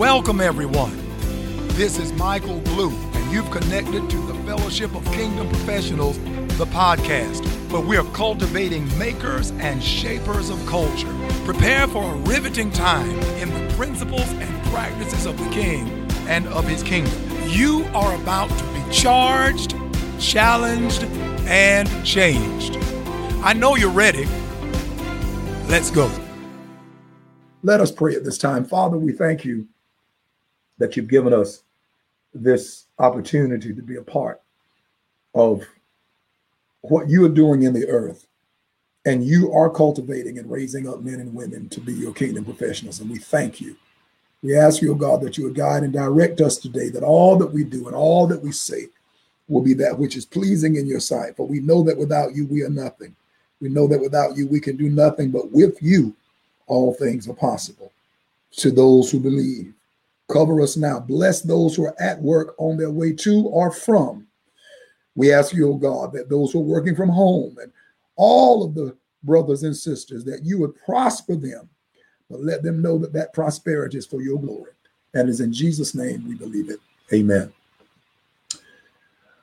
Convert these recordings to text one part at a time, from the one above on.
Welcome, everyone. This is Michael Blue, and you've connected to the Fellowship of Kingdom Professionals, the podcast, where we are cultivating makers and shapers of culture. Prepare for a riveting time in the principles and practices of the King and of his kingdom. You are about to be charged, challenged, and changed. I know you're ready. Let's go. Let us pray at this time. Father, we thank you that you've given us this opportunity to be a part of what you are doing in the earth. And you are cultivating and raising up men and women to be your kingdom professionals. And we thank you. We ask you, oh God, that you would guide and direct us today, that all that we do and all that we say will be that which is pleasing in your sight. For we know that without you, we are nothing. We know that without you, we can do nothing, but with you, all things are possible to those who believe. Cover us now. Bless those who are at work on their way to or from. We ask you, oh God, that those who are working from home and all of the brothers and sisters, that you would prosper them, but let them know that that prosperity is for your glory. And is in Jesus' name we believe it. Amen.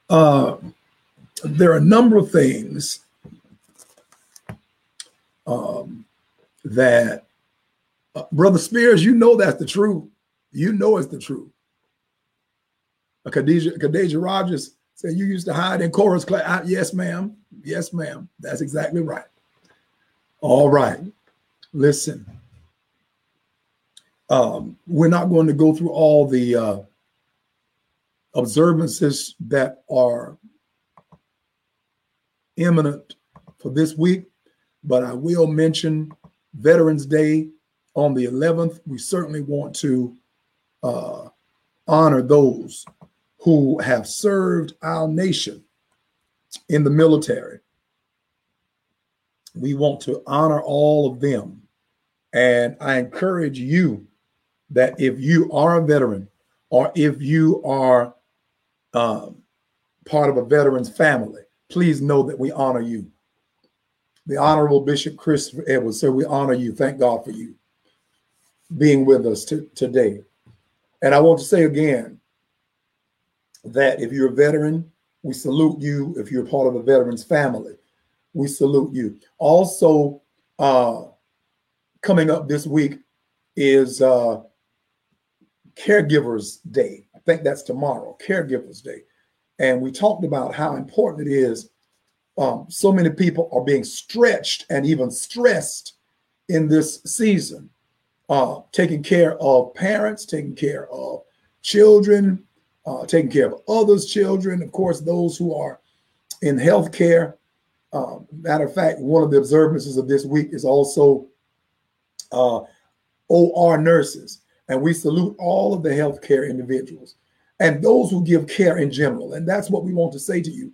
Uh, there are a number of things um, that, uh, Brother Spears, you know that's the truth. You know it's the truth. Uh, Khadijah, Khadijah Rogers said you used to hide in chorus class. Yes, ma'am. Yes, ma'am. That's exactly right. All right. Listen. Um, we're not going to go through all the uh, observances that are imminent for this week, but I will mention Veterans Day on the 11th. We certainly want to uh, honor those who have served our nation in the military. We want to honor all of them. And I encourage you that if you are a veteran or if you are um, part of a veteran's family, please know that we honor you. The Honorable Bishop Christopher Edwards said, We honor you. Thank God for you being with us t- today. And I want to say again that if you're a veteran, we salute you. If you're part of a veteran's family, we salute you. Also, uh, coming up this week is uh, Caregivers Day. I think that's tomorrow, Caregivers Day. And we talked about how important it is. Um, so many people are being stretched and even stressed in this season uh, taking care of parents, taking care of children, uh, taking care of others' children, of course, those who are in healthcare. Um, matter of fact, one of the observances of this week is also uh, OR nurses. And we salute all of the healthcare individuals and those who give care in general. And that's what we want to say to you.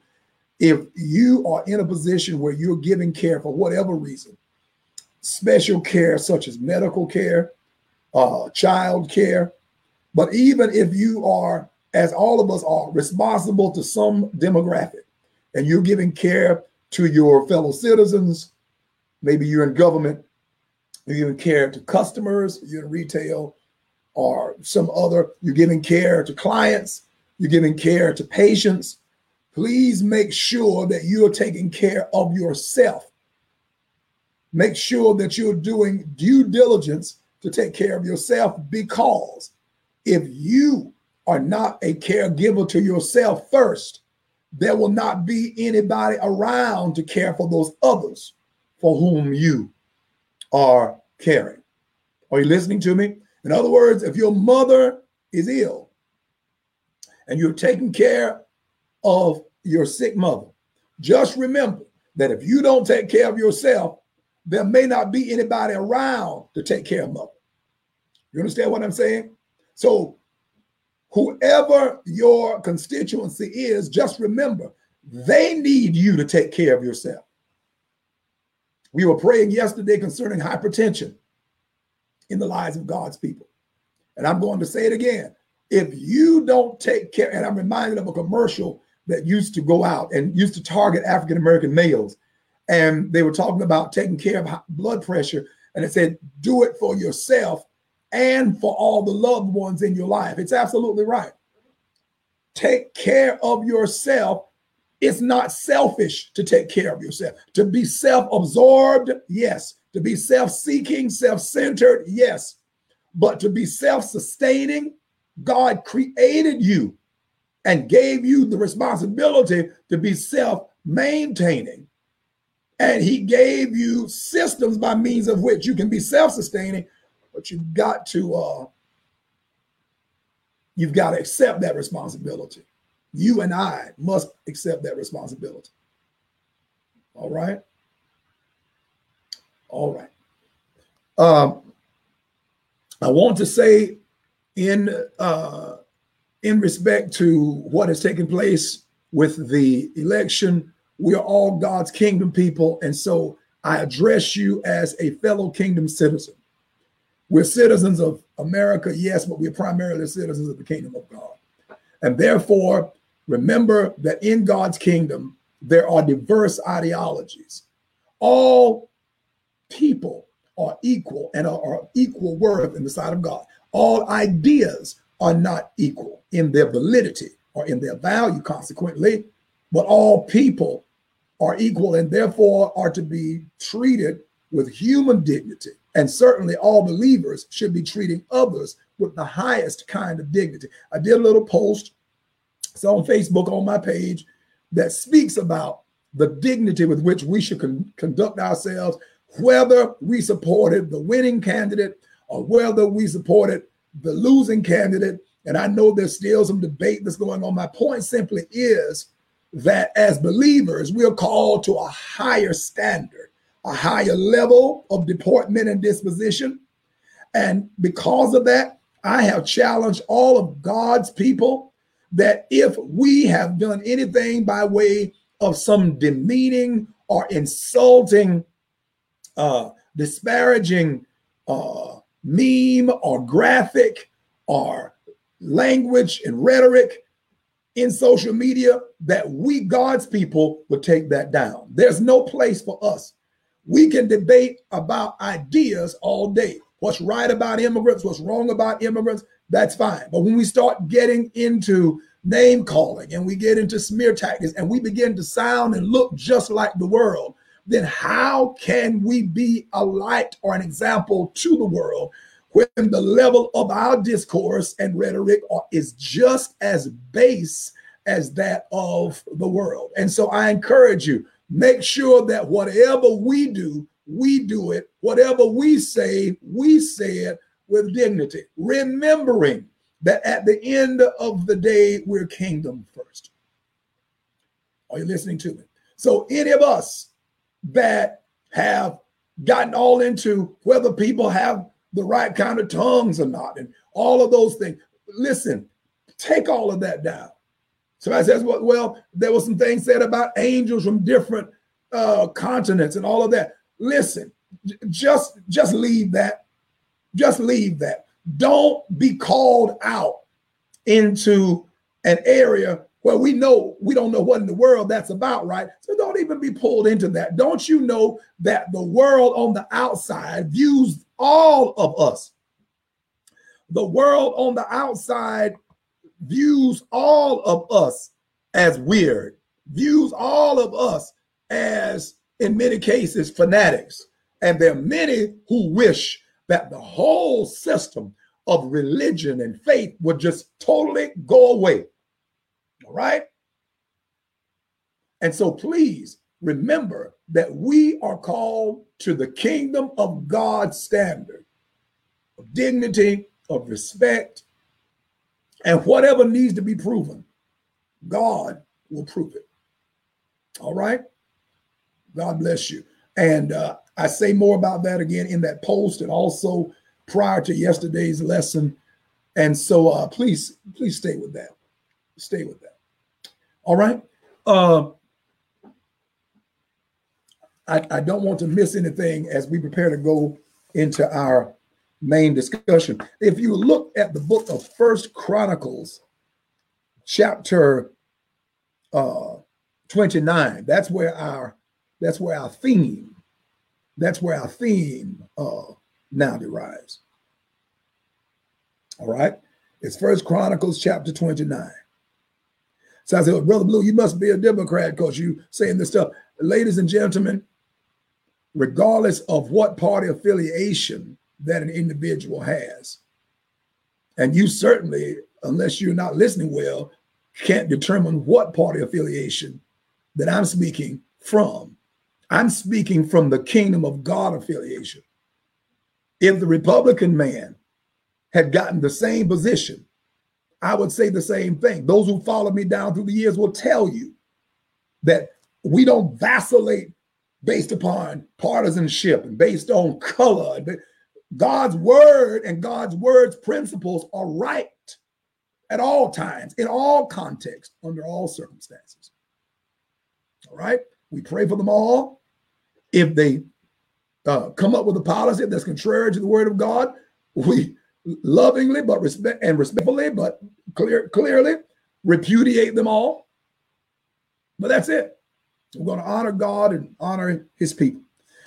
If you are in a position where you're giving care for whatever reason, special care such as medical care, uh, child care. But even if you are, as all of us are, responsible to some demographic and you're giving care to your fellow citizens, maybe you're in government, you're giving care to customers, you're in retail, or some other, you're giving care to clients, you're giving care to patients. Please make sure that you're taking care of yourself Make sure that you're doing due diligence to take care of yourself because if you are not a caregiver to yourself first, there will not be anybody around to care for those others for whom you are caring. Are you listening to me? In other words, if your mother is ill and you're taking care of your sick mother, just remember that if you don't take care of yourself, there may not be anybody around to take care of mother. You understand what I'm saying? So, whoever your constituency is, just remember they need you to take care of yourself. We were praying yesterday concerning hypertension in the lives of God's people. And I'm going to say it again. If you don't take care, and I'm reminded of a commercial that used to go out and used to target African American males and they were talking about taking care of blood pressure and it said do it for yourself and for all the loved ones in your life. It's absolutely right. Take care of yourself. It's not selfish to take care of yourself. To be self absorbed, yes. To be self seeking, self centered, yes. But to be self sustaining, God created you and gave you the responsibility to be self maintaining. And he gave you systems by means of which you can be self-sustaining, but you've got to uh you've got to accept that responsibility. You and I must accept that responsibility. All right. All right. Um, I want to say in uh, in respect to what has taken place with the election we are all God's kingdom people. And so I address you as a fellow kingdom citizen. We're citizens of America, yes, but we're primarily citizens of the kingdom of God. And therefore, remember that in God's kingdom, there are diverse ideologies. All people are equal and are, are equal worth in the sight of God. All ideas are not equal in their validity or in their value, consequently, but all people are equal and therefore are to be treated with human dignity. And certainly all believers should be treating others with the highest kind of dignity. I did a little post, it's on Facebook on my page, that speaks about the dignity with which we should con- conduct ourselves, whether we supported the winning candidate or whether we supported the losing candidate. And I know there's still some debate that's going on. My point simply is that as believers, we are called to a higher standard, a higher level of deportment and disposition. And because of that, I have challenged all of God's people that if we have done anything by way of some demeaning or insulting, uh, disparaging uh, meme or graphic or language and rhetoric in social media that we, God's people, would take that down. There's no place for us. We can debate about ideas all day. What's right about immigrants, what's wrong about immigrants, that's fine. But when we start getting into name calling and we get into smear tactics and we begin to sound and look just like the world, then how can we be a light or an example to the world when the level of our discourse and rhetoric are, is just as base as that of the world. And so I encourage you, make sure that whatever we do, we do it. Whatever we say, we say it with dignity, remembering that at the end of the day, we're kingdom first. Are you listening to me? So, any of us that have gotten all into whether people have the right kind of tongues or not, and all of those things. Listen, take all of that down. Somebody says, well, well, there was some things said about angels from different uh, continents and all of that. Listen, just just leave that. Just leave that. Don't be called out into an area where we know we don't know what in the world that's about, right? So don't even be pulled into that. Don't you know that the world on the outside views all of us. The world on the outside views all of us as weird, views all of us as, in many cases, fanatics. And there are many who wish that the whole system of religion and faith would just totally go away. All right? And so please remember that we are called to the kingdom of God standard of dignity, of respect, and whatever needs to be proven, God will prove it. All right? God bless you. And uh, I say more about that again in that post and also prior to yesterday's lesson. And so uh, please, please stay with that. Stay with that. All right. Uh, I, I don't want to miss anything as we prepare to go into our main discussion. If you look at the book of First Chronicles, chapter uh, 29, that's where our that's where our theme, that's where our theme uh, now derives. All right. It's First Chronicles chapter 29. So I said, well, Brother Blue, you must be a Democrat because you saying this stuff. Ladies and gentlemen, regardless of what party affiliation that an individual has, and you certainly, unless you're not listening well, can't determine what party affiliation that I'm speaking from. I'm speaking from the kingdom of God affiliation. If the Republican man had gotten the same position, I would say the same thing. Those who followed me down through the years will tell you that we don't vacillate based upon partisanship and based on color. But God's word and God's word's principles are right at all times, in all contexts, under all circumstances. All right. We pray for them all. If they uh, come up with a policy that's contrary to the word of God, we lovingly but respect and respectfully, but clear clearly repudiate them all. But that's it. We're going to honor God and honor his people.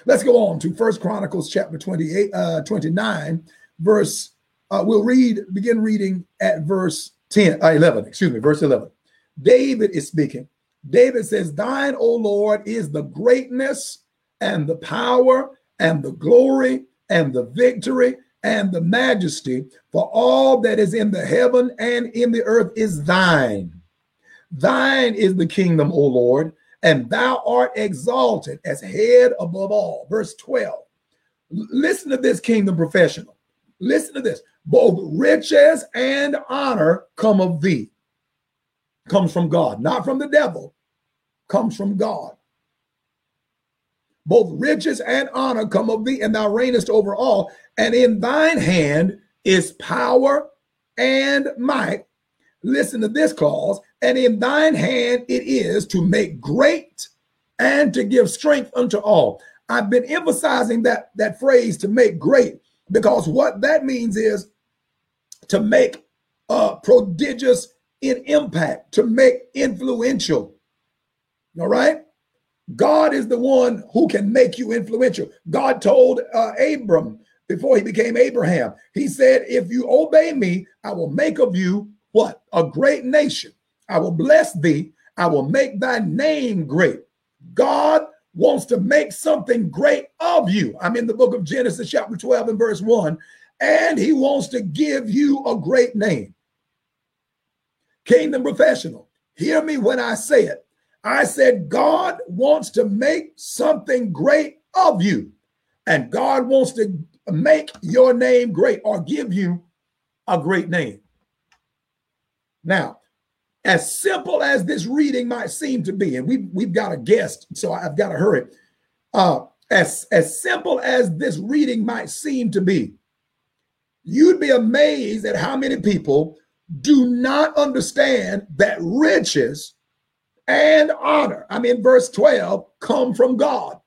Let's go on to First Chronicles chapter 28, uh, 29, verse. Uh, we'll read, begin reading at verse 10, uh, 11, excuse me, verse 11. David is speaking. David says, Thine, O Lord, is the greatness and the power and the glory and the victory and the majesty, for all that is in the heaven and in the earth is thine. Thine is the kingdom, O Lord, and thou art exalted as head above all. Verse 12. Listen to this kingdom professional. Listen to this. Both riches and honor come of thee. Comes from God, not from the devil, comes from God. Both riches and honor come of thee, and thou reignest over all. And in thine hand is power and might. Listen to this clause. And in thine hand it is to make great and to give strength unto all. I've been emphasizing that, that phrase to make great because what that means is to make uh, prodigious in impact, to make influential. All right? God is the one who can make you influential. God told uh, Abram before he became Abraham, he said, If you obey me, I will make of you what? A great nation. I will bless thee. I will make thy name great. God wants to make something great of you. I'm in the book of Genesis, chapter 12, and verse 1. And he wants to give you a great name. Kingdom professional, hear me when I say it. I said, God wants to make something great of you. And God wants to make your name great or give you a great name. Now, as simple as this reading might seem to be, and we've, we've got a guest, so I've got to hurry. Uh, as, as simple as this reading might seem to be, you'd be amazed at how many people do not understand that riches and honor, I mean, verse 12, come from God.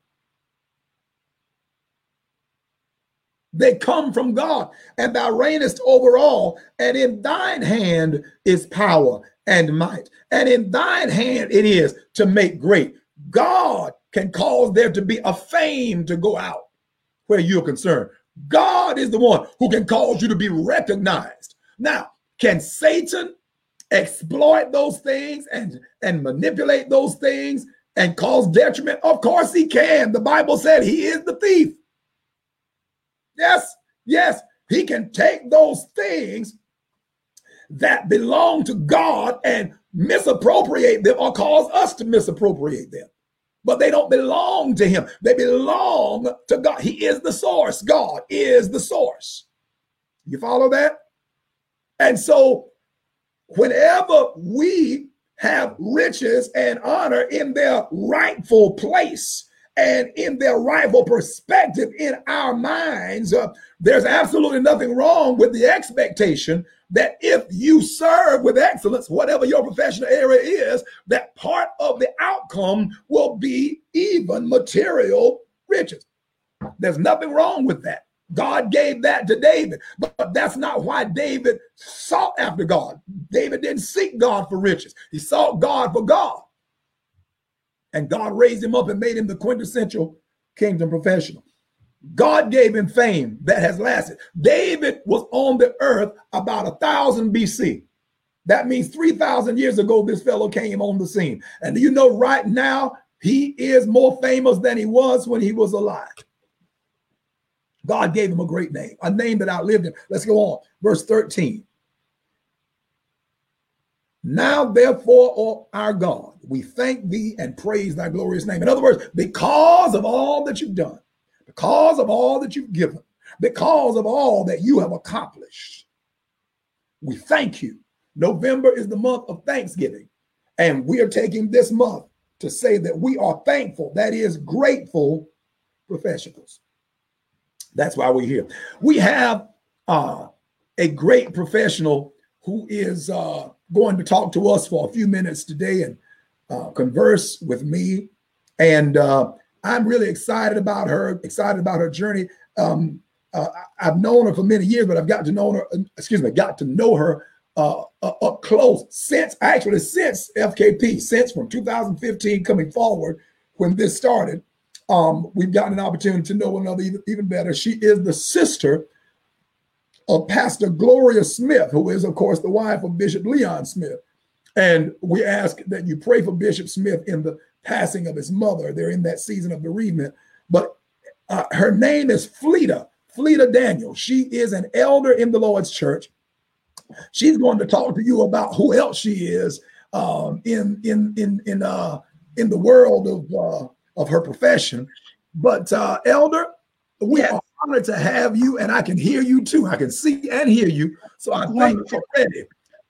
They come from God, and thou reignest over all, and in thine hand is power and might, and in thine hand it is to make great. God can cause there to be a fame to go out where you're concerned. God is the one who can cause you to be recognized. Now, can Satan exploit those things and, and manipulate those things and cause detriment? Of course he can. The Bible said he is the thief. Yes, yes, he can take those things that belong to God and misappropriate them or cause us to misappropriate them. But they don't belong to him. They belong to God. He is the source. God is the source. You follow that? And so whenever we have riches and honor in their rightful place, and in their rightful perspective in our minds, uh, there's absolutely nothing wrong with the expectation that if you serve with excellence, whatever your professional area is, that part of the outcome will be even material riches. There's nothing wrong with that. God gave that to David, but that's not why David sought after God. David didn't seek God for riches, he sought God for God. And God raised him up and made him the quintessential kingdom professional. God gave him fame that has lasted. David was on the earth about a thousand BC. That means 3,000 years ago, this fellow came on the scene. And you know, right now, he is more famous than he was when he was alive. God gave him a great name, a name that outlived him. Let's go on. Verse 13. Now, therefore, O our God, we thank thee and praise thy glorious name. In other words, because of all that you've done, because of all that you've given, because of all that you have accomplished, we thank you. November is the month of Thanksgiving, and we are taking this month to say that we are thankful, that is, grateful professionals. That's why we're here. We have uh, a great professional who is uh, going to talk to us for a few minutes today and uh, converse with me. And uh, I'm really excited about her, excited about her journey. Um, uh, I've known her for many years, but I've got to know her, excuse me, got to know her uh, uh, up close since, actually, since FKP, since from 2015 coming forward when this started. Um, we've gotten an opportunity to know one another even, even better. She is the sister of Pastor Gloria Smith, who is, of course, the wife of Bishop Leon Smith. And we ask that you pray for Bishop Smith in the passing of his mother. They're in that season of bereavement. But uh, her name is Fleta, Fleta Daniel. She is an elder in the Lord's church. She's going to talk to you about who else she is um, in in in in uh, in the world of uh, of her profession. But uh, elder, we yes. are honored to have you, and I can hear you too. I can see and hear you. So I thank you for already.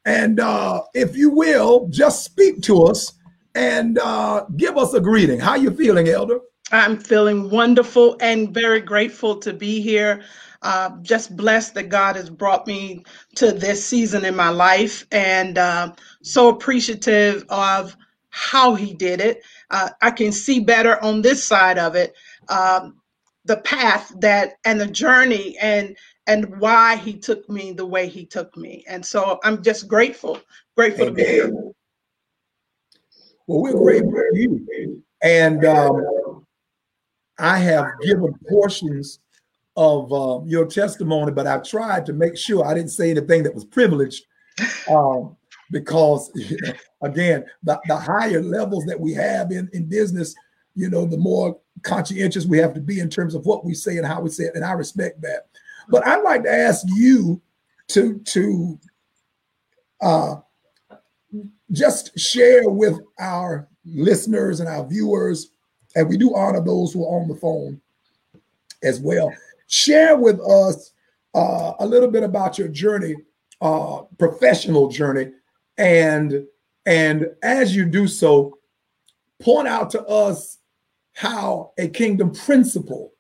And uh, if you will, just speak to us and uh, give us a greeting. How you feeling, Elder? I'm feeling wonderful and very grateful to be here. Uh, just blessed that God has brought me to this season in my life, and uh, so appreciative of how He did it. Uh, I can see better on this side of it. Um, the path that and the journey and and why he took me the way he took me. And so I'm just grateful, grateful Amen. to be here. Well, we're grateful for you. And um, I have given portions of uh, your testimony, but I tried to make sure I didn't say anything that was privileged. Um, because again, the, the higher levels that we have in, in business, you know, the more conscientious we have to be in terms of what we say and how we say it. And I respect that. But I'd like to ask you to to uh, just share with our listeners and our viewers, and we do honor those who are on the phone as well. Share with us uh, a little bit about your journey, uh, professional journey, and and as you do so, point out to us how a kingdom principle,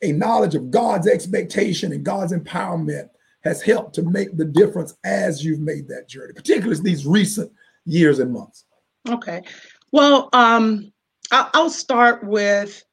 a knowledge of God's expectation and God's empowerment has helped to make the difference as you've made that journey, particularly these recent years and months. Okay. Well, um, I'll start with,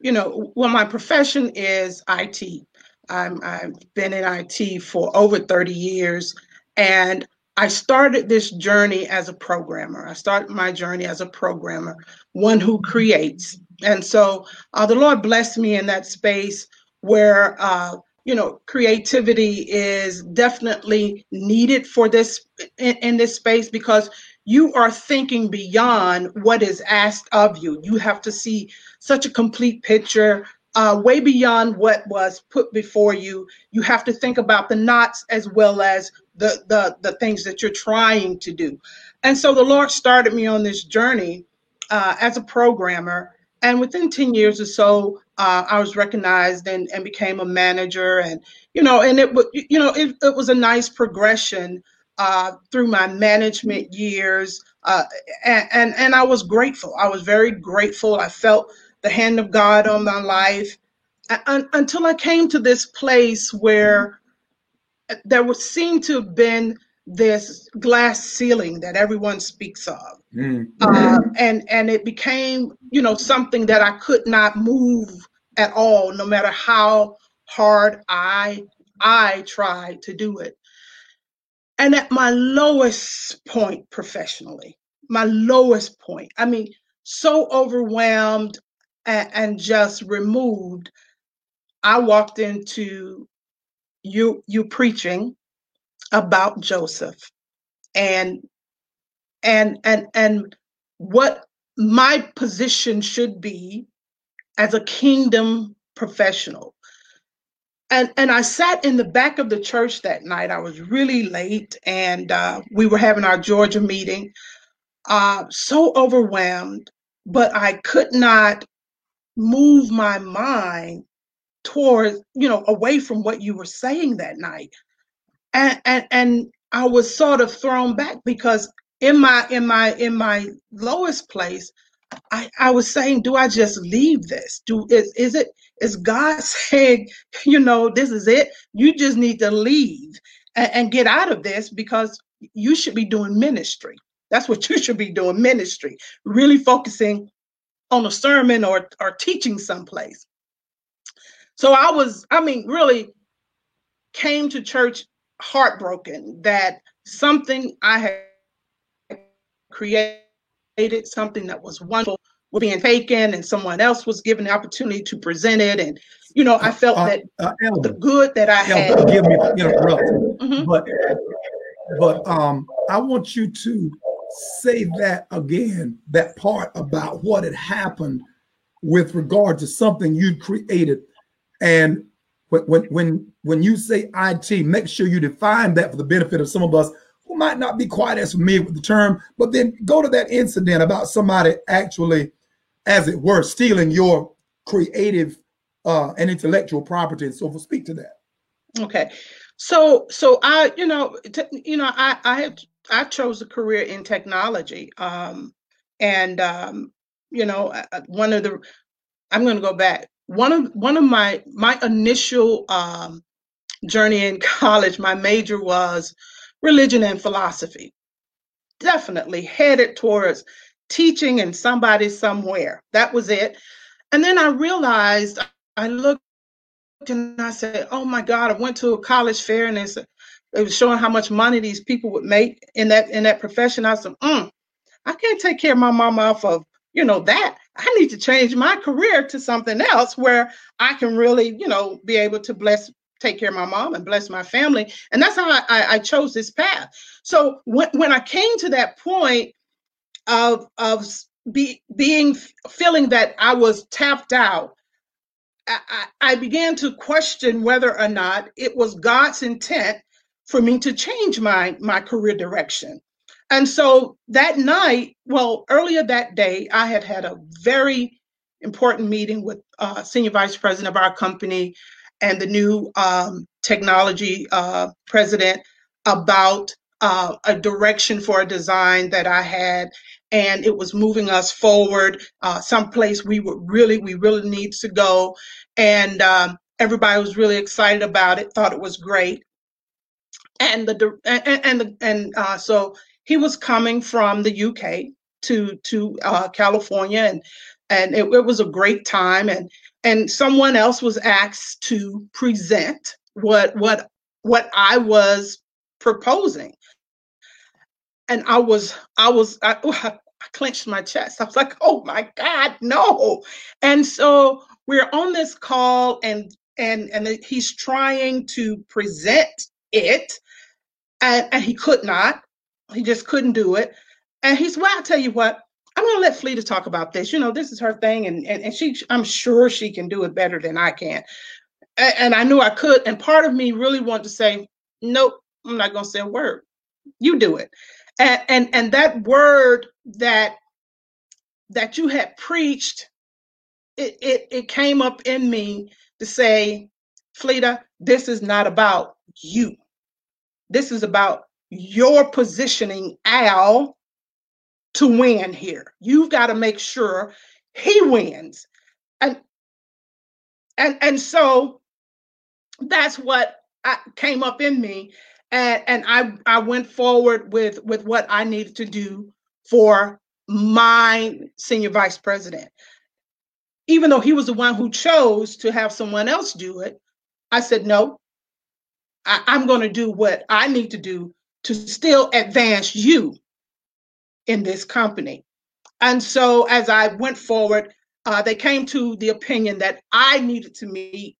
you know, well, my profession is IT. I'm, I've been in IT for over 30 years, and I started this journey as a programmer. I started my journey as a programmer, one who creates. And so uh, the Lord blessed me in that space where, uh, you know, creativity is definitely needed for this in, in this space because you are thinking beyond what is asked of you. You have to see such a complete picture, uh, way beyond what was put before you. You have to think about the knots as well as the, the, the things that you're trying to do. And so the Lord started me on this journey uh, as a programmer. And within 10 years or so, uh, I was recognized and, and became a manager. And, you know, and it, you know, it, it was a nice progression uh, through my management years. Uh, and, and, and I was grateful. I was very grateful. I felt the hand of God on my life until I came to this place where there would seem to have been this glass ceiling that everyone speaks of mm-hmm. uh, and and it became you know something that i could not move at all no matter how hard i i tried to do it and at my lowest point professionally my lowest point i mean so overwhelmed and, and just removed I walked into you you preaching about Joseph and and and and what my position should be as a kingdom professional. And and I sat in the back of the church that night. I was really late, and uh, we were having our Georgia meeting. Uh, so overwhelmed, but I could not move my mind towards you know away from what you were saying that night. And and and i was sort of thrown back because in my in my in my lowest place i i was saying do i just leave this? Do is is it is god saying you know this is it? You just need to leave and, and get out of this because you should be doing ministry. That's what you should be doing ministry really focusing on a sermon or or teaching someplace so I was, I mean, really came to church heartbroken that something I had created, something that was wonderful, was being taken, and someone else was given the opportunity to present it. And, you know, I felt uh, that uh, Elder, the good that I Elder, had. Forgive me for interrupting, mm-hmm. but, but um, I want you to say that again, that part about what had happened with regard to something you'd created and when when when you say IT, make sure you define that for the benefit of some of us who might not be quite as familiar with the term, but then go to that incident about somebody actually, as it were, stealing your creative uh, and intellectual property so forth. Speak to that. Okay, so so I you know t- you know I I had I chose a career in technology, um, and um, you know one of the I'm going to go back one of one of my my initial um, journey in college, my major was religion and philosophy. Definitely headed towards teaching and somebody somewhere. That was it. And then I realized I looked and I said, "Oh my God!" I went to a college fair and it was showing how much money these people would make in that in that profession. I said, mm, "I can't take care of my mom off of you know that I need to change my career to something else where I can really, you know, be able to bless, take care of my mom and bless my family. And that's how I, I chose this path. So when, when I came to that point of of be, being feeling that I was tapped out, I, I began to question whether or not it was God's intent for me to change my my career direction. And so that night, well, earlier that day, I had had a very important meeting with uh, senior vice president of our company and the new um, technology uh, president about uh, a direction for a design that I had, and it was moving us forward, uh, someplace we would really, we really need to go, and um, everybody was really excited about it, thought it was great, and the and and the, and uh, so he was coming from the UK to to uh, California, and and it, it was a great time. And and someone else was asked to present what what what I was proposing, and I was I was I, I clenched my chest. I was like, "Oh my God, no!" And so we're on this call, and and and he's trying to present it, and, and he could not. He just couldn't do it. And he's, well, I'll tell you what, I'm going to let Fleta talk about this. You know, this is her thing, and, and, and she, I'm sure she can do it better than I can. And, and I knew I could. And part of me really wanted to say, nope, I'm not going to say a word. You do it. And, and, and that word that, that you had preached, it, it, it came up in me to say, Fleta, this is not about you. This is about you're positioning Al to win here. You've got to make sure he wins. And and and so that's what I, came up in me and and I I went forward with with what I needed to do for my senior vice president. Even though he was the one who chose to have someone else do it, I said no. I, I'm going to do what I need to do to still advance you in this company. And so as I went forward, uh, they came to the opinion that I needed to meet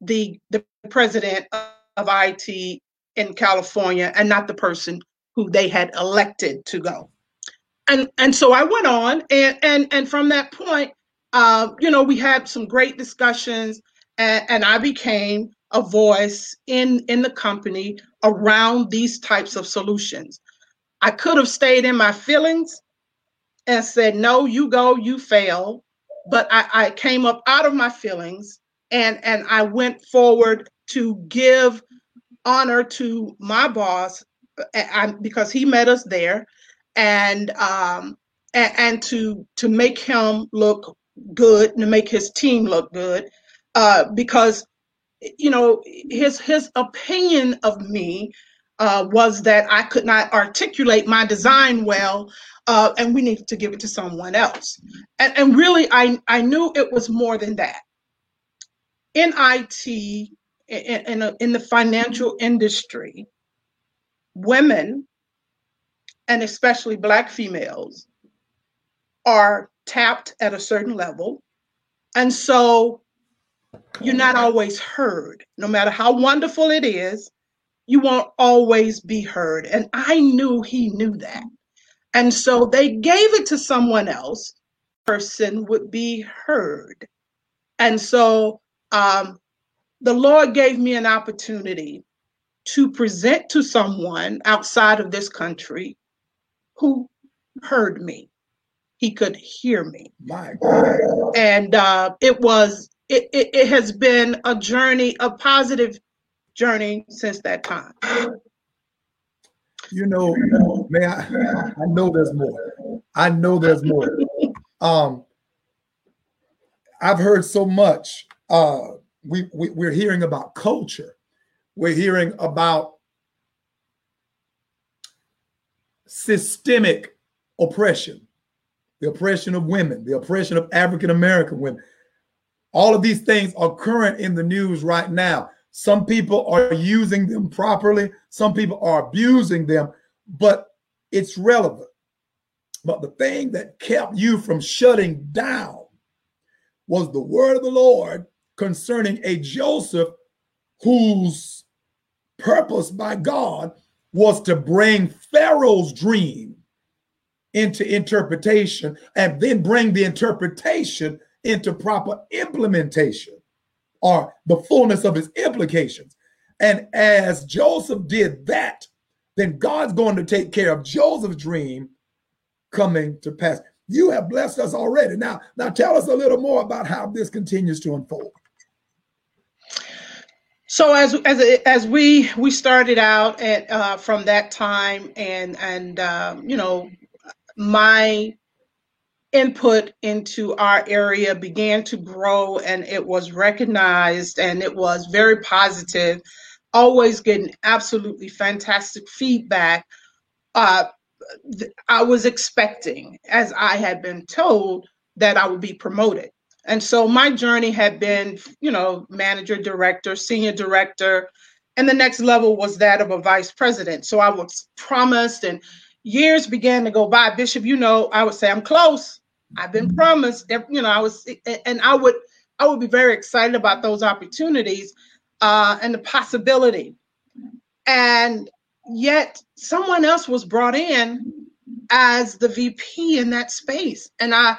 the the president of IT in California and not the person who they had elected to go. And and so I went on and and and from that point, uh, you know, we had some great discussions and, and I became a voice in in the company around these types of solutions. I could have stayed in my feelings and said, no, you go, you fail. But I, I came up out of my feelings and and I went forward to give honor to my boss I, because he met us there and um and, and to to make him look good to make his team look good uh because you know his his opinion of me uh, was that I could not articulate my design well, uh, and we needed to give it to someone else. And, and really, I, I knew it was more than that. In IT, in, in, in the financial industry, women, and especially Black females, are tapped at a certain level. And so you're not always heard. No matter how wonderful it is, you won't always be heard. And I knew he knew that. And so they gave it to someone else, person would be heard. And so um, the Lord gave me an opportunity to present to someone outside of this country who heard me. He could hear me. My God. And uh, it was, it, it, it has been a journey, a positive journey since that time. You know, man, I, I know there's more. I know there's more. Um, I've heard so much. Uh, we, we we're hearing about culture. We're hearing about systemic oppression, the oppression of women, the oppression of African American women. All of these things are current in the news right now. Some people are using them properly, some people are abusing them, but it's relevant. But the thing that kept you from shutting down was the word of the Lord concerning a Joseph whose purpose by God was to bring Pharaoh's dream into interpretation and then bring the interpretation into proper implementation or the fullness of his implications. And as Joseph did that, then God's going to take care of Joseph's dream coming to pass. You have blessed us already. Now, now tell us a little more about how this continues to unfold. So as as as we we started out at uh, from that time, and and um, you know, my input into our area began to grow and it was recognized and it was very positive always getting absolutely fantastic feedback uh, i was expecting as i had been told that i would be promoted. And so my journey had been you know manager director senior director and the next level was that of a vice president. So i was promised and years began to go by. Bishop you know i would say i'm close I've been promised, you know, I was, and I would, I would be very excited about those opportunities uh, and the possibility. And yet, someone else was brought in as the VP in that space, and I,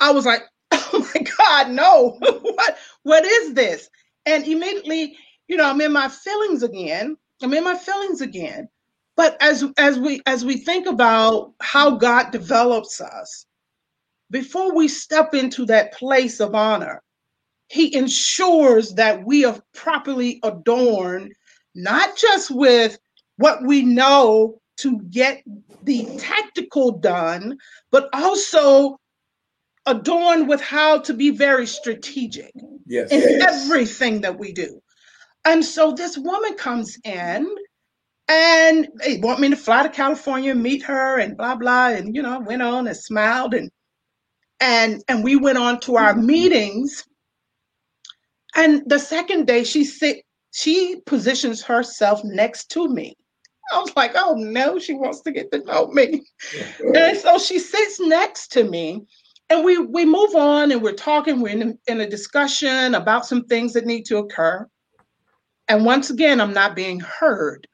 I was like, oh my God, no, what, what is this? And immediately, you know, I'm in my feelings again. I'm in my feelings again. But as as we as we think about how God develops us, before we step into that place of honor, he ensures that we are properly adorned, not just with what we know to get the tactical done, but also adorned with how to be very strategic yes, in yes. everything that we do. And so this woman comes in and they want me to fly to California, meet her, and blah blah, and you know, went on and smiled and and and we went on to our mm-hmm. meetings. And the second day she sit she positions herself next to me. I was like oh no she wants to get to know me. And so she sits next to me and we we move on and we're talking we're in, in a discussion about some things that need to occur. And once again, I'm not being heard.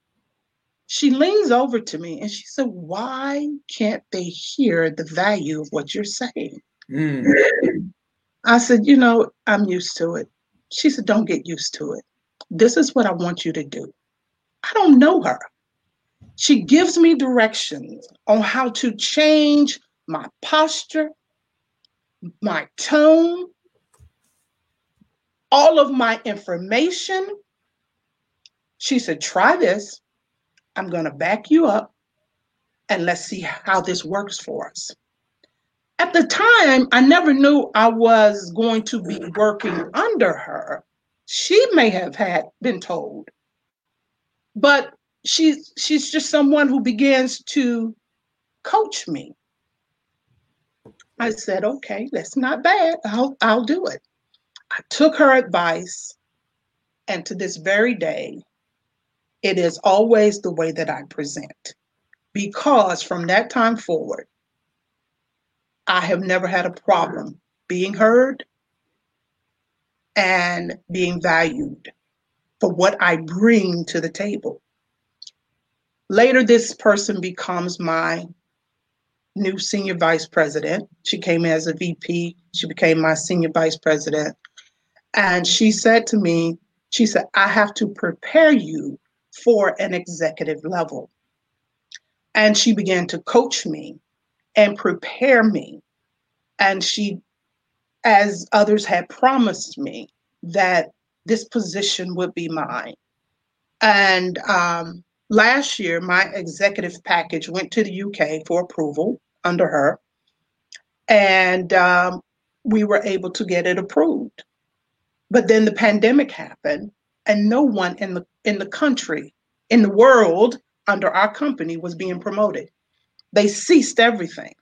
She leans over to me and she said, Why can't they hear the value of what you're saying? Mm. I said, You know, I'm used to it. She said, Don't get used to it. This is what I want you to do. I don't know her. She gives me directions on how to change my posture, my tone, all of my information. She said, Try this. I'm going to back you up and let's see how this works for us. At the time, I never knew I was going to be working under her. She may have had been told, but she's she's just someone who begins to coach me. I said, okay, that's not bad. I'll I'll do it. I took her advice, and to this very day, it is always the way that I present. Because from that time forward, I have never had a problem being heard and being valued for what I bring to the table. Later, this person becomes my new senior vice president. She came in as a VP, she became my senior vice president. And she said to me, she said, I have to prepare you for an executive level. And she began to coach me and prepare me. And she, as others had promised me, that this position would be mine. And um, last year, my executive package went to the UK for approval under her. And um, we were able to get it approved. But then the pandemic happened, and no one in the in the country, in the world, under our company was being promoted. They ceased everything.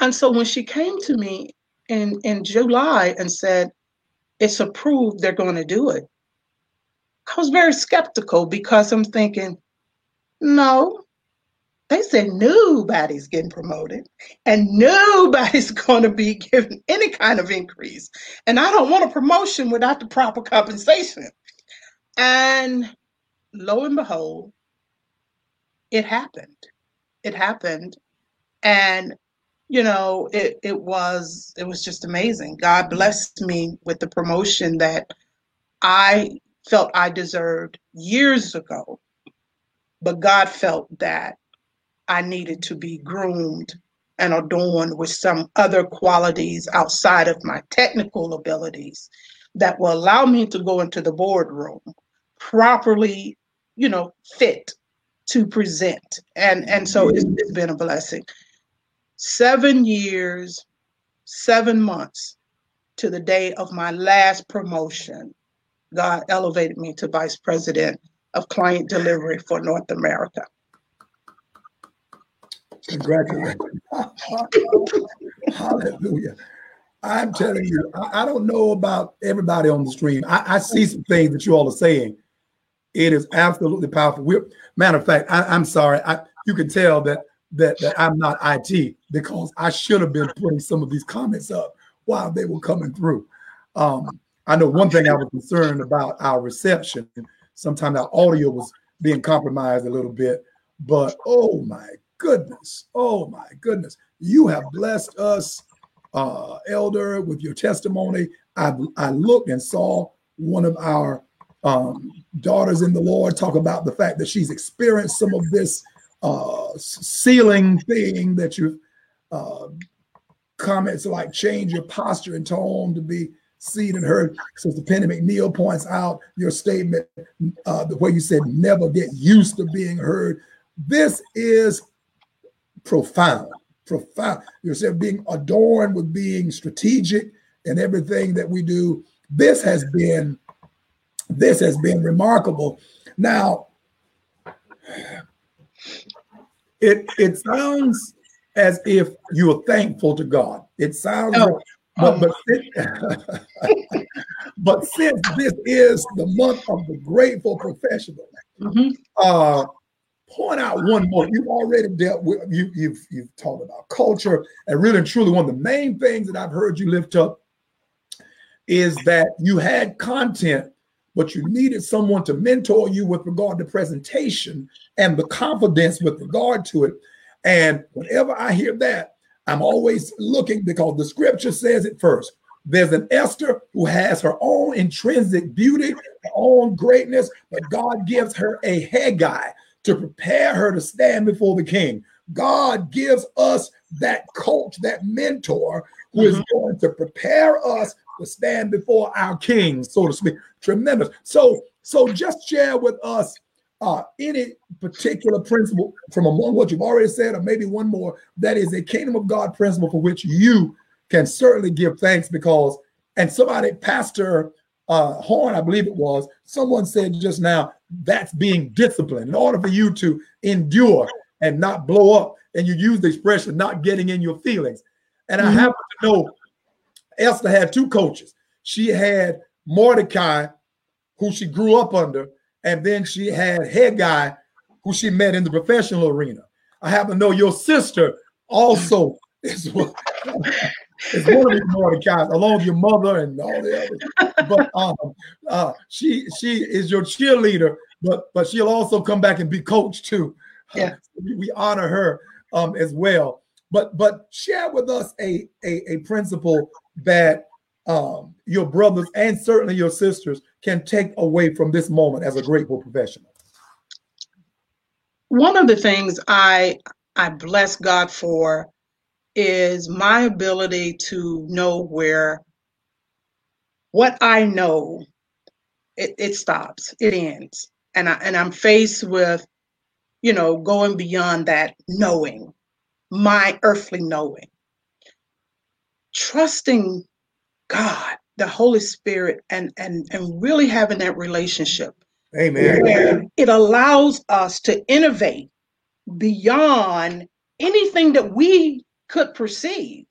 And so when she came to me in, in July and said, It's approved, they're going to do it, I was very skeptical because I'm thinking, No, they said nobody's getting promoted and nobody's going to be given any kind of increase. And I don't want a promotion without the proper compensation. And lo and behold, it happened. It happened. And you know, it it was it was just amazing. God blessed me with the promotion that I felt I deserved years ago. But God felt that I needed to be groomed and adorned with some other qualities outside of my technical abilities that will allow me to go into the boardroom properly, you know, fit to present. And and so it's, it's been a blessing. Seven years, seven months to the day of my last promotion, God elevated me to vice president of client delivery for North America. Congratulations. Hallelujah. I'm telling you, I, I, don't know about everybody on the stream. I, I, see some things that you all are saying. It is absolutely powerful. We're, matter of fact, I, am sorry. I, you can tell that, that that I'm not IT because I should have been putting some of these comments up while they were coming through. Um, I know one thing I was concerned about our reception. Sometimes our audio was being compromised a little bit, but oh my goodness. Oh my goodness. You have blessed us, uh, Elder, with your testimony. I, I looked and saw one of our um, daughters in the Lord talk about the fact that she's experienced some of this uh, ceiling thing that you uh, comments like change your posture and tone to be seen and heard. Sister Penny McNeil points out your statement, uh, the way you said never get used to being heard. This is profound, profound. You Yourself being adorned with being strategic and everything that we do. This has been, this has been remarkable. Now, it it sounds as if you are thankful to God. It sounds, oh. but but, but since this is the month of the grateful professional, mm-hmm. uh, point out one more. You've already dealt with you, you've you've talked about culture, and really and truly, one of the main things that I've heard you lift up is that you had content but you needed someone to mentor you with regard to presentation and the confidence with regard to it. And whenever I hear that, I'm always looking because the scripture says it first. There's an Esther who has her own intrinsic beauty, her own greatness, but God gives her a Hegai to prepare her to stand before the king. God gives us that coach, that mentor who mm-hmm. is going to prepare us to stand before our king, so to speak. Tremendous. So, so just share with us uh, any particular principle from among what you've already said, or maybe one more that is a kingdom of God principle for which you can certainly give thanks because, and somebody, Pastor uh, Horn, I believe it was, someone said just now, that's being disciplined in order for you to endure and not blow up. And you use the expression not getting in your feelings. And mm-hmm. I happen to know Esther had two coaches. She had Mordecai, who she grew up under, and then she had Hegai, who she met in the professional arena. I happen to know your sister also is one, is one of these Mordecai's, along with your mother and all the others. But um, uh, she she is your cheerleader, but but she'll also come back and be coach too. Yeah, we, we honor her um, as well. But but share with us a a, a principle that um, your brothers and certainly your sisters can take away from this moment as a grateful professional? One of the things I I bless God for is my ability to know where what I know it, it stops, it ends. And I and I'm faced with, you know, going beyond that knowing, my earthly knowing trusting God, the Holy Spirit, and and and really having that relationship. Amen. it allows us to innovate beyond anything that we could perceive.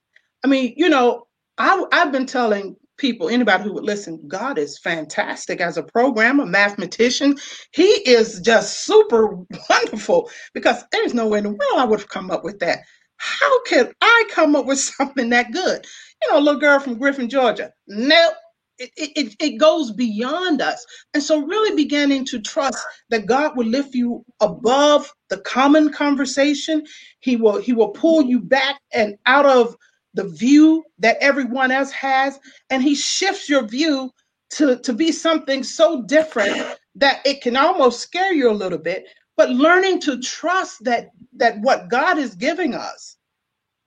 I mean, you know, I, I've been telling people, anybody who would listen, God is fantastic as a programmer, mathematician. He is just super wonderful because there's no way in the world I would have come up with that how can I come up with something that good? You know, a little girl from Griffin, Georgia. Nope. It, it, it goes beyond us. And so really beginning to trust that God will lift you above the common conversation. He will he will pull you back and out of the view that everyone else has. And he shifts your view to, to be something so different that it can almost scare you a little bit but learning to trust that that what God is giving us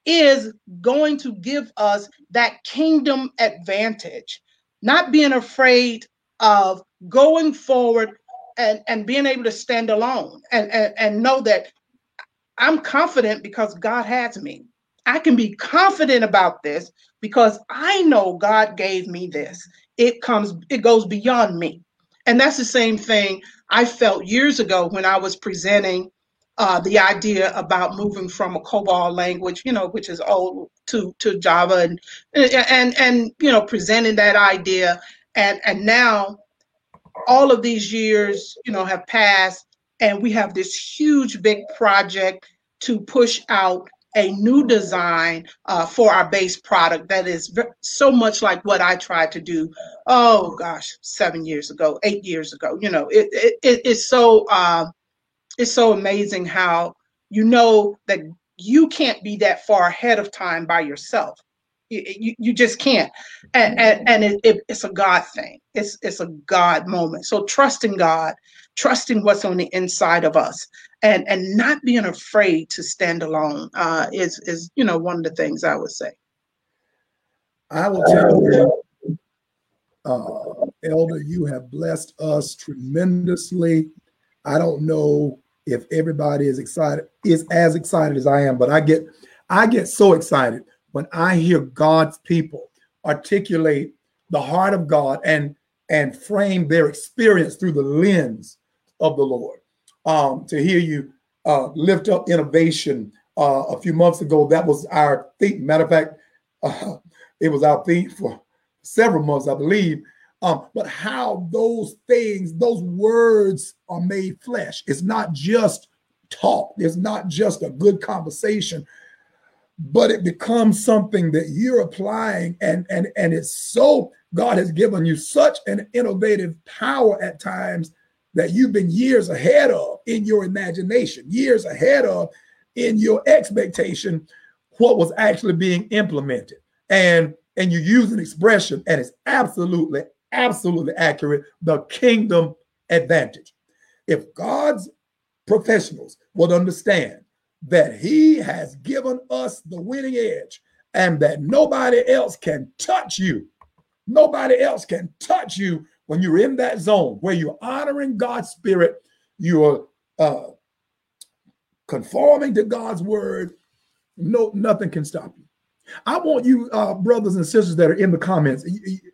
is going to give us that kingdom advantage, not being afraid of going forward and, and being able to stand alone and, and, and know that I'm confident because God has me. I can be confident about this because I know God gave me this. It comes, it goes beyond me. And that's the same thing I felt years ago when I was presenting uh, the idea about moving from a COBOL language, you know, which is old, to to Java, and and and you know, presenting that idea, and and now all of these years, you know, have passed, and we have this huge big project to push out a new design uh, for our base product that is so much like what I tried to do. Oh gosh, seven years ago, eight years ago. You know, it, it it's so uh, it's so amazing how you know that you can't be that far ahead of time by yourself. You, you, you just can't, and and, and it, it, it's a God thing. It's it's a God moment. So trusting God, trusting what's on the inside of us, and and not being afraid to stand alone uh, is is you know one of the things I would say. I will tell you, uh, Elder, you have blessed us tremendously. I don't know if everybody is excited is as excited as I am, but I get I get so excited when I hear God's people articulate the heart of God and and frame their experience through the lens of the Lord um, to hear you uh, lift up innovation uh, a few months ago. That was our theme. Matter of fact, uh, it was our theme for several months, I believe. Um, but how those things, those words are made flesh. It's not just talk, it's not just a good conversation, but it becomes something that you're applying and and and it's so God has given you such an innovative power at times that you've been years ahead of in your imagination, years ahead of in your expectation what was actually being implemented. And and you use an expression and it's absolutely absolutely accurate, the kingdom advantage. If God's professionals would understand that he has given us the winning edge and that nobody else can touch you. Nobody else can touch you when you're in that zone where you're honoring God's spirit, you're uh, conforming to God's word. No, nothing can stop you. I want you, uh, brothers and sisters that are in the comments.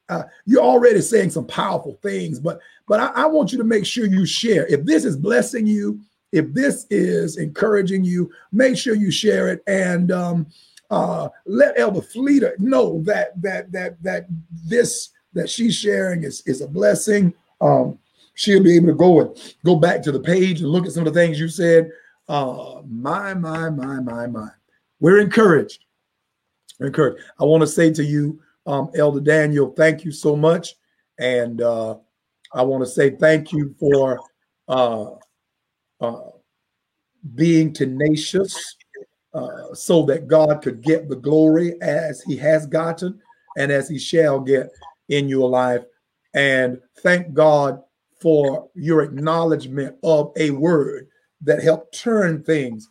Uh, you're already saying some powerful things, but but I, I want you to make sure you share. If this is blessing you, if this is encouraging you, make sure you share it and um, uh, let Elder Fleta know that that that that this that she's sharing is is a blessing. Um, she'll be able to go and go back to the page and look at some of the things you said. Uh, my my my my my, we're encouraged. We're encouraged. I want to say to you, um, Elder Daniel, thank you so much, and uh, I want to say thank you for. Uh, uh, being tenacious uh, so that God could get the glory as he has gotten and as he shall get in your life. And thank God for your acknowledgement of a word that helped turn things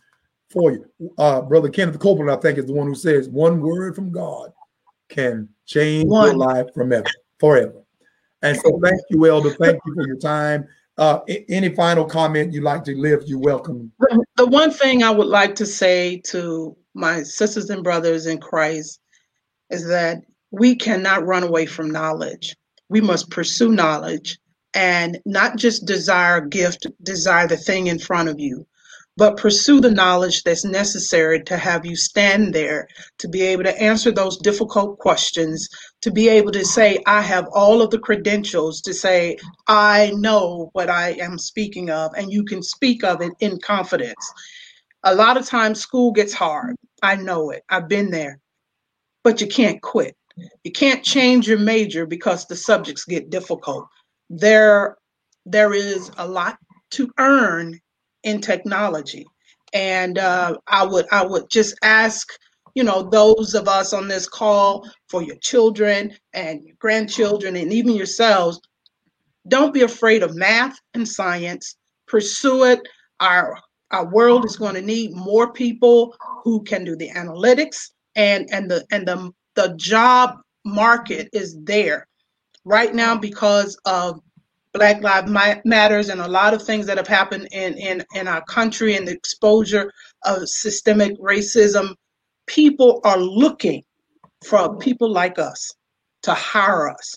for you. Uh, Brother Kenneth Copeland, I think, is the one who says one word from God can change one. your life forever, forever. And so thank you, Elder. Thank you for your time. Uh, any final comment you'd like to live, you're welcome. The one thing I would like to say to my sisters and brothers in Christ is that we cannot run away from knowledge. We must pursue knowledge and not just desire a gift, desire the thing in front of you but pursue the knowledge that's necessary to have you stand there, to be able to answer those difficult questions, to be able to say, I have all of the credentials to say, I know what I am speaking of, and you can speak of it in confidence. A lot of times, school gets hard. I know it, I've been there, but you can't quit. You can't change your major because the subjects get difficult. There, there is a lot to earn in technology. And uh, I would I would just ask, you know, those of us on this call for your children and your grandchildren and even yourselves, don't be afraid of math and science. Pursue it. Our our world is going to need more people who can do the analytics and and the and the the job market is there right now because of Black Lives Matters and a lot of things that have happened in, in, in our country and the exposure of systemic racism, people are looking for people like us to hire us.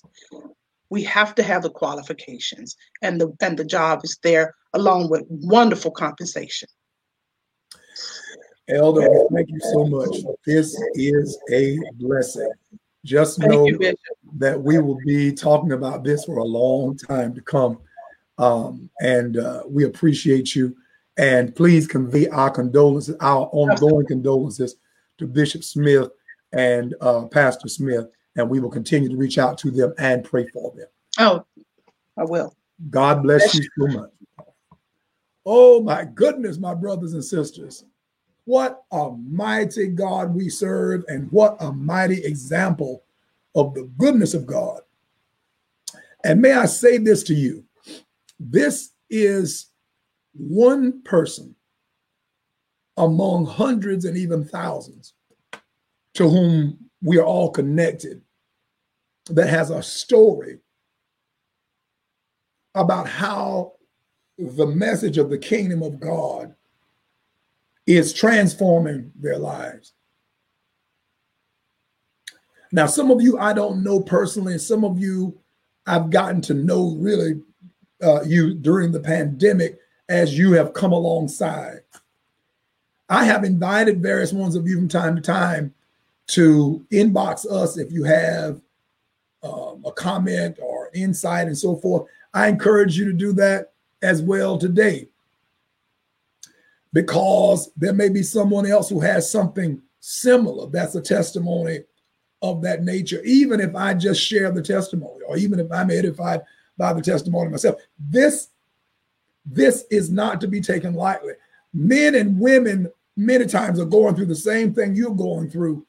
We have to have the qualifications and the and the job is there along with wonderful compensation. Elder, thank you so much. This is a blessing. Just know you, that we will be talking about this for a long time to come. Um, and uh, we appreciate you. And please convey our condolences, our ongoing condolences to Bishop Smith and uh, Pastor Smith. And we will continue to reach out to them and pray for them. Oh, I will. God bless, bless you so much. Oh, my goodness, my brothers and sisters. What a mighty God we serve, and what a mighty example of the goodness of God. And may I say this to you this is one person among hundreds and even thousands to whom we are all connected that has a story about how the message of the kingdom of God is transforming their lives. Now, some of you I don't know personally, and some of you I've gotten to know really uh, you during the pandemic as you have come alongside. I have invited various ones of you from time to time to inbox us if you have um, a comment or insight and so forth. I encourage you to do that as well today because there may be someone else who has something similar. That's a testimony of that nature, even if I just share the testimony, or even if I'm edified by the testimony myself. This, this is not to be taken lightly. Men and women many times are going through the same thing you're going through,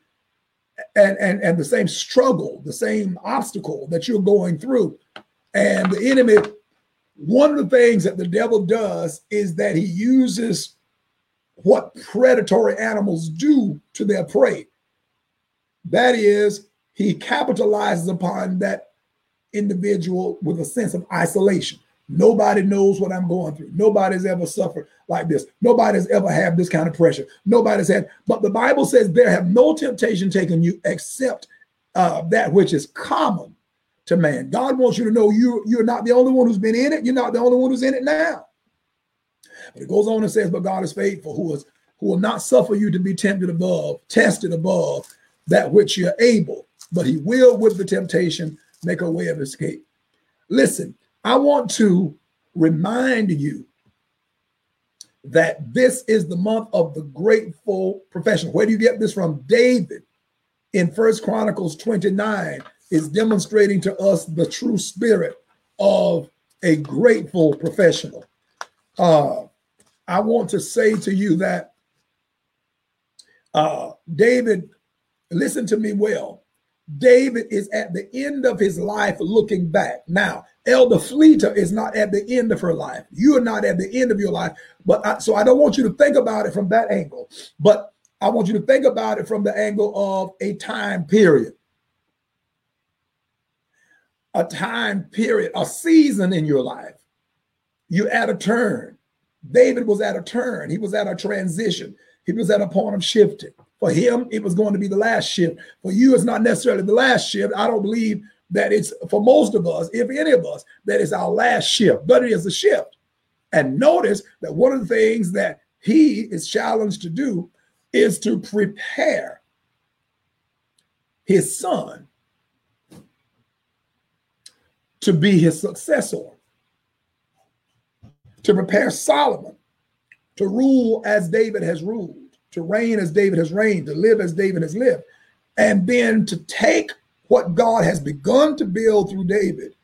and, and, and the same struggle, the same obstacle that you're going through. And the enemy, one of the things that the devil does is that he uses what predatory animals do to their prey. That is, he capitalizes upon that individual with a sense of isolation. Nobody knows what I'm going through. Nobody's ever suffered like this. Nobody's ever had this kind of pressure. Nobody's had, but the Bible says there have no temptation taken you except uh, that which is common to man. God wants you to know you, you're not the only one who's been in it. You're not the only one who's in it now. But it goes on and says, but God is faithful, who is who will not suffer you to be tempted above, tested above that which you're able, but he will with the temptation make a way of escape. Listen, I want to remind you that this is the month of the grateful profession. Where do you get this from? David in First Chronicles 29 is demonstrating to us the true spirit of a grateful professional. Uh, I want to say to you that uh, David, listen to me well. David is at the end of his life looking back. Now, Elder Fleta is not at the end of her life. You are not at the end of your life. But I, so I don't want you to think about it from that angle. But I want you to think about it from the angle of a time period. A time period, a season in your life. You're at a turn. David was at a turn. He was at a transition. He was at a point of shifting. For him, it was going to be the last shift. For you, it's not necessarily the last shift. I don't believe that it's for most of us, if any of us, that is our last shift, but it is a shift. And notice that one of the things that he is challenged to do is to prepare his son to be his successor, to prepare Solomon to rule as David has ruled, to reign as David has reigned, to live as David has lived, and then to take what God has begun to build through David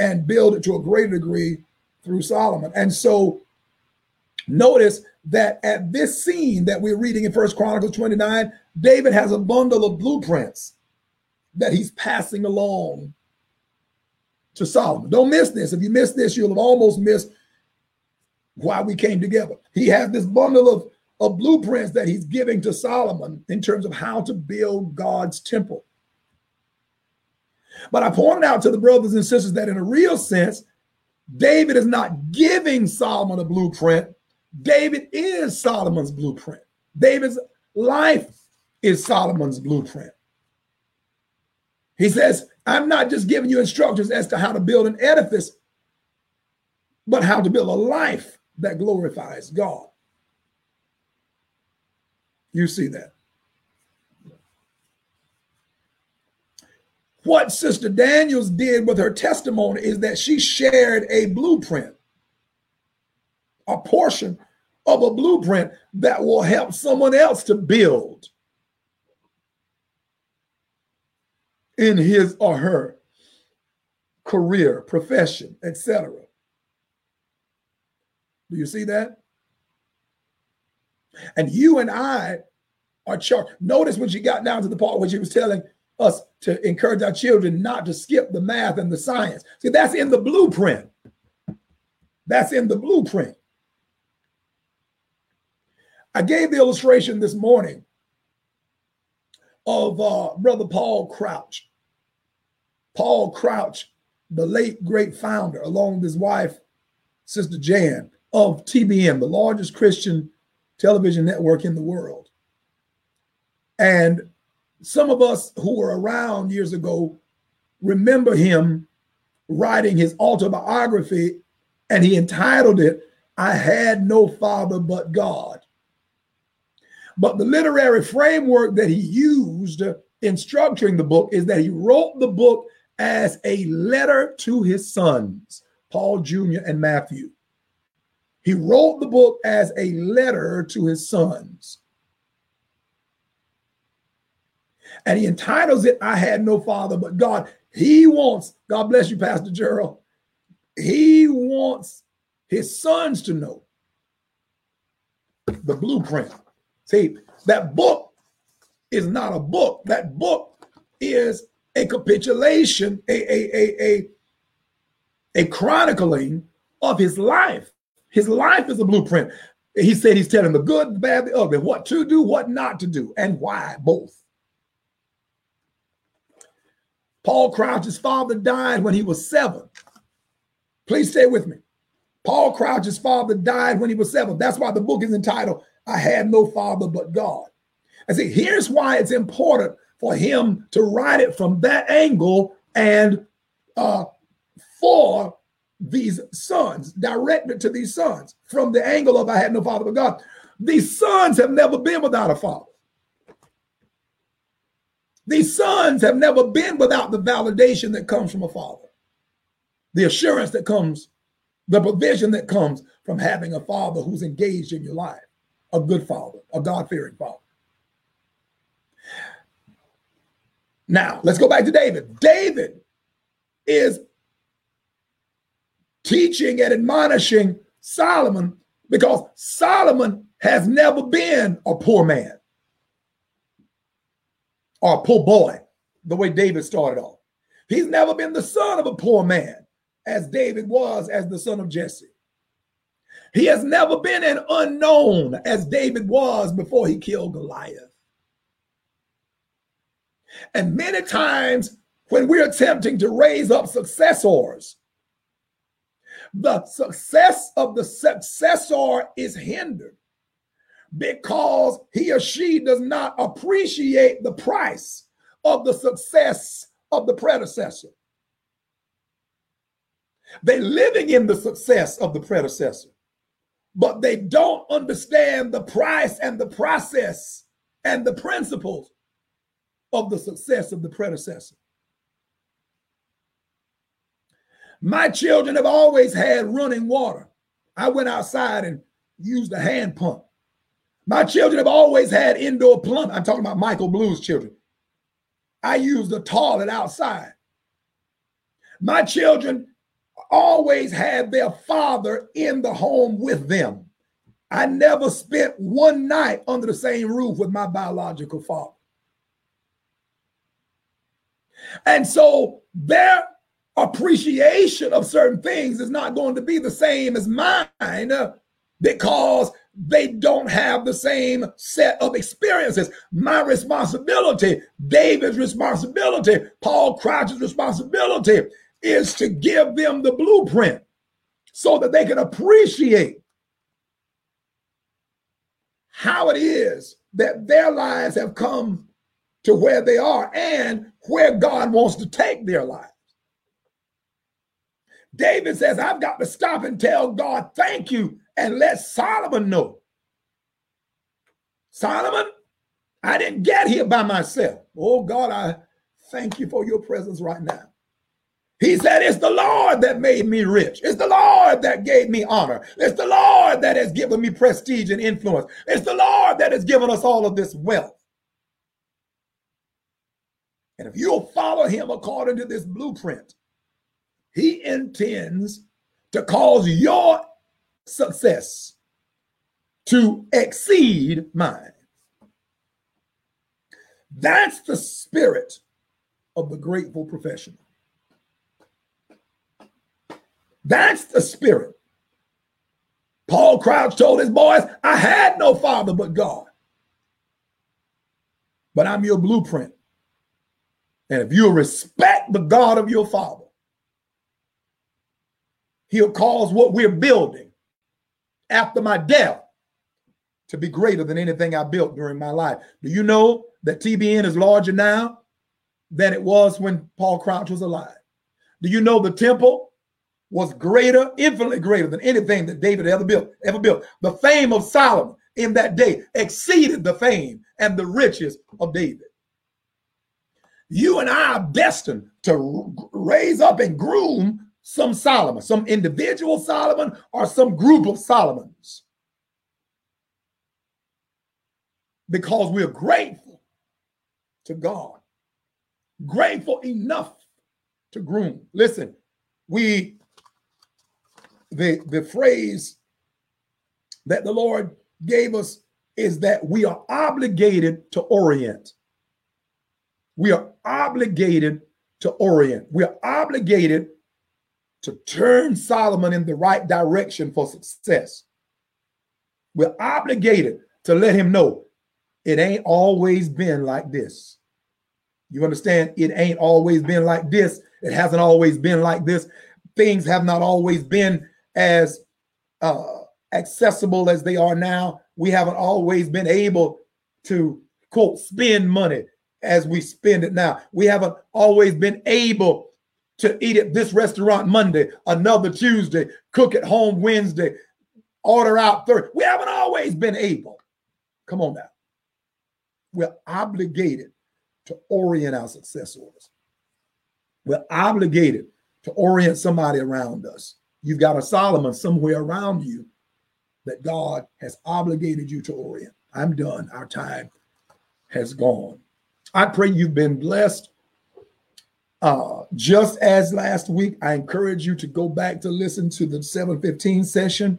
and build it to a greater degree through Solomon. And so notice that at this scene that we're reading in First Chronicles 29, David has a bundle of blueprints that he's passing along to Solomon. Don't miss this. If you miss this, you'll have almost missed why we came together. He has this bundle of, of blueprints that he's giving to Solomon in terms of how to build God's temple. But I pointed out to the brothers and sisters that in a real sense, David is not giving Solomon a blueprint. David is Solomon's blueprint. David's life is Solomon's blueprint. He says, I'm not just giving you instructions as to how to build an edifice, but how to build a life that glorifies God. You see that. What Sister Daniels did with her testimony is that she shared a blueprint, a portion of a blueprint that will help someone else to build in his or her career, profession, etc. Do you see that? And you and I are charged. Notice when she got down to the part where she was telling us to encourage our children not to skip the math and the science. See, that's in the blueprint. That's in the blueprint. I gave the illustration this morning of uh, Brother Paul Crouch. Paul Crouch, the late great founder, along with his wife, Sister Jan, of TBN, the largest Christian television network in the world. And some of us who were around years ago remember him writing his autobiography, and he entitled it, I Had No Father But God. But the literary framework that he used in structuring the book is that he wrote the book as a letter to his sons, Paul Jr. and Matthew. He wrote the book as a letter to his sons. And he entitles it, I had no father but God. He wants, God bless you, Pastor Gerald. He wants his sons to know the blueprint. See, that book is not a book. That book is a capitulation, a, a, a, a, a chronicling of his life. His life is a blueprint. He said he's telling the good, the bad, the ugly, what to do, what not to do, and why, both. Paul Crouch's father died when he was seven. Please stay with me. Paul Crouch's father died when he was seven. That's why the book is entitled, I Had No Father But God. I see, here's why it's important for him to write it from that angle and uh, for these sons, directed to these sons from the angle of I had no father but God. These sons have never been without a father. These sons have never been without the validation that comes from a father, the assurance that comes, the provision that comes from having a father who's engaged in your life, a good father, a God fearing father. Now, let's go back to David. David is teaching and admonishing Solomon because Solomon has never been a poor man or a poor boy, the way David started off. He's never been the son of a poor man, as David was as the son of Jesse. He has never been an unknown, as David was before he killed Goliath. And many times when we're attempting to raise up successors, the success of the successor is hindered because he or she does not appreciate the price of the success of the predecessor. They're living in the success of the predecessor, but they don't understand the price and the process and the principles of the success of the predecessor. My children have always had running water. I went outside and used a hand pump. My children have always had indoor plumbing. I'm talking about Michael Blue's children. I used a toilet outside. My children always had their father in the home with them. I never spent one night under the same roof with my biological father. And so their appreciation of certain things is not going to be the same as mine uh, because they don't have the same set of experiences. My responsibility, David's responsibility, Paul Crouch's responsibility is to give them the blueprint so that they can appreciate how it is that their lives have come to where they are and where God wants to take their lives. David says, I've got to stop and tell God, thank you, and let Solomon know. Solomon, I didn't get here by myself. Oh God, I thank you for your presence right now. He said, It's the Lord that made me rich. It's the Lord that gave me honor. It's the Lord that has given me prestige and influence. It's the Lord that has given us all of this wealth. And if you'll follow him according to this blueprint, he intends to cause your success to exceed mine. That's the spirit of the grateful professional. That's the spirit. Paul Crouch told his boys, I had no father but God. But I'm your blueprint. And if you respect the God of your father, he'll cause what we're building after my death to be greater than anything I built during my life. Do you know that TBN is larger now than it was when Paul Crouch was alive? Do you know the temple was greater, infinitely greater than anything that David ever built, ever built? The fame of Solomon in that day exceeded the fame and the riches of David. You and I are destined to raise up and groom some Solomon, some individual Solomon, or some group of Solomons. Because we're grateful to God, grateful enough to groom. Listen, we the the phrase that the Lord gave us is that we are obligated to orient. We are obligated to orient. We are obligated to turn Solomon in the right direction for success. We're obligated to let him know it ain't always been like this. You understand? It ain't always been like this. It hasn't always been like this. Things have not always been as uh, accessible as they are now. We haven't always been able to, quote, spend money as we spend it now. We haven't always been able to eat at this restaurant Monday, another Tuesday, cook at home Wednesday, order out Thursday. We haven't always been able. Come on now. We're obligated to orient our successors. We're obligated to orient somebody around us. You've got a Solomon somewhere around you that God has obligated you to orient. I'm done. Our time has gone. I pray you've been blessed. Uh, just as last week, I encourage you to go back to listen to the 715 session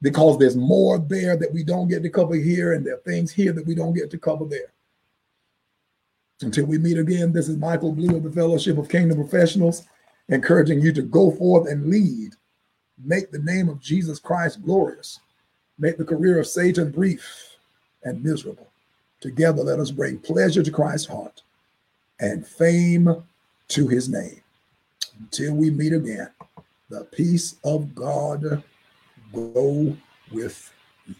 because there's more there that we don't get to cover here, and there are things here that we don't get to cover there. Until we meet again, this is Michael Blue of the Fellowship of Kingdom Professionals, encouraging you to go forth and lead. Make the name of Jesus Christ glorious. Make the career of Satan brief and miserable. Together, let us bring pleasure to Christ's heart and fame to his name. Until we meet again, the peace of God go with you.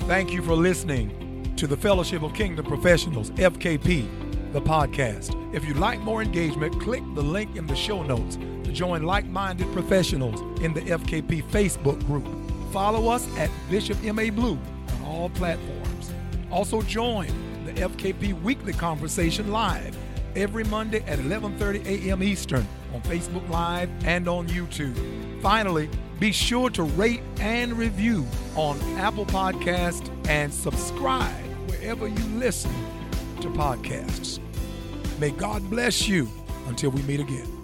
Thank you for listening to the Fellowship of Kingdom Professionals, FKP, the podcast. If you'd like more engagement, click the link in the show notes to join like minded professionals in the FKP Facebook group. Follow us at Bishop M.A. Blue on all platforms. Also, join the FKP Weekly Conversation live every Monday at 11:30 a.m. Eastern on Facebook Live and on YouTube. Finally, be sure to rate and review on Apple Podcast and subscribe wherever you listen to podcasts. May God bless you until we meet again.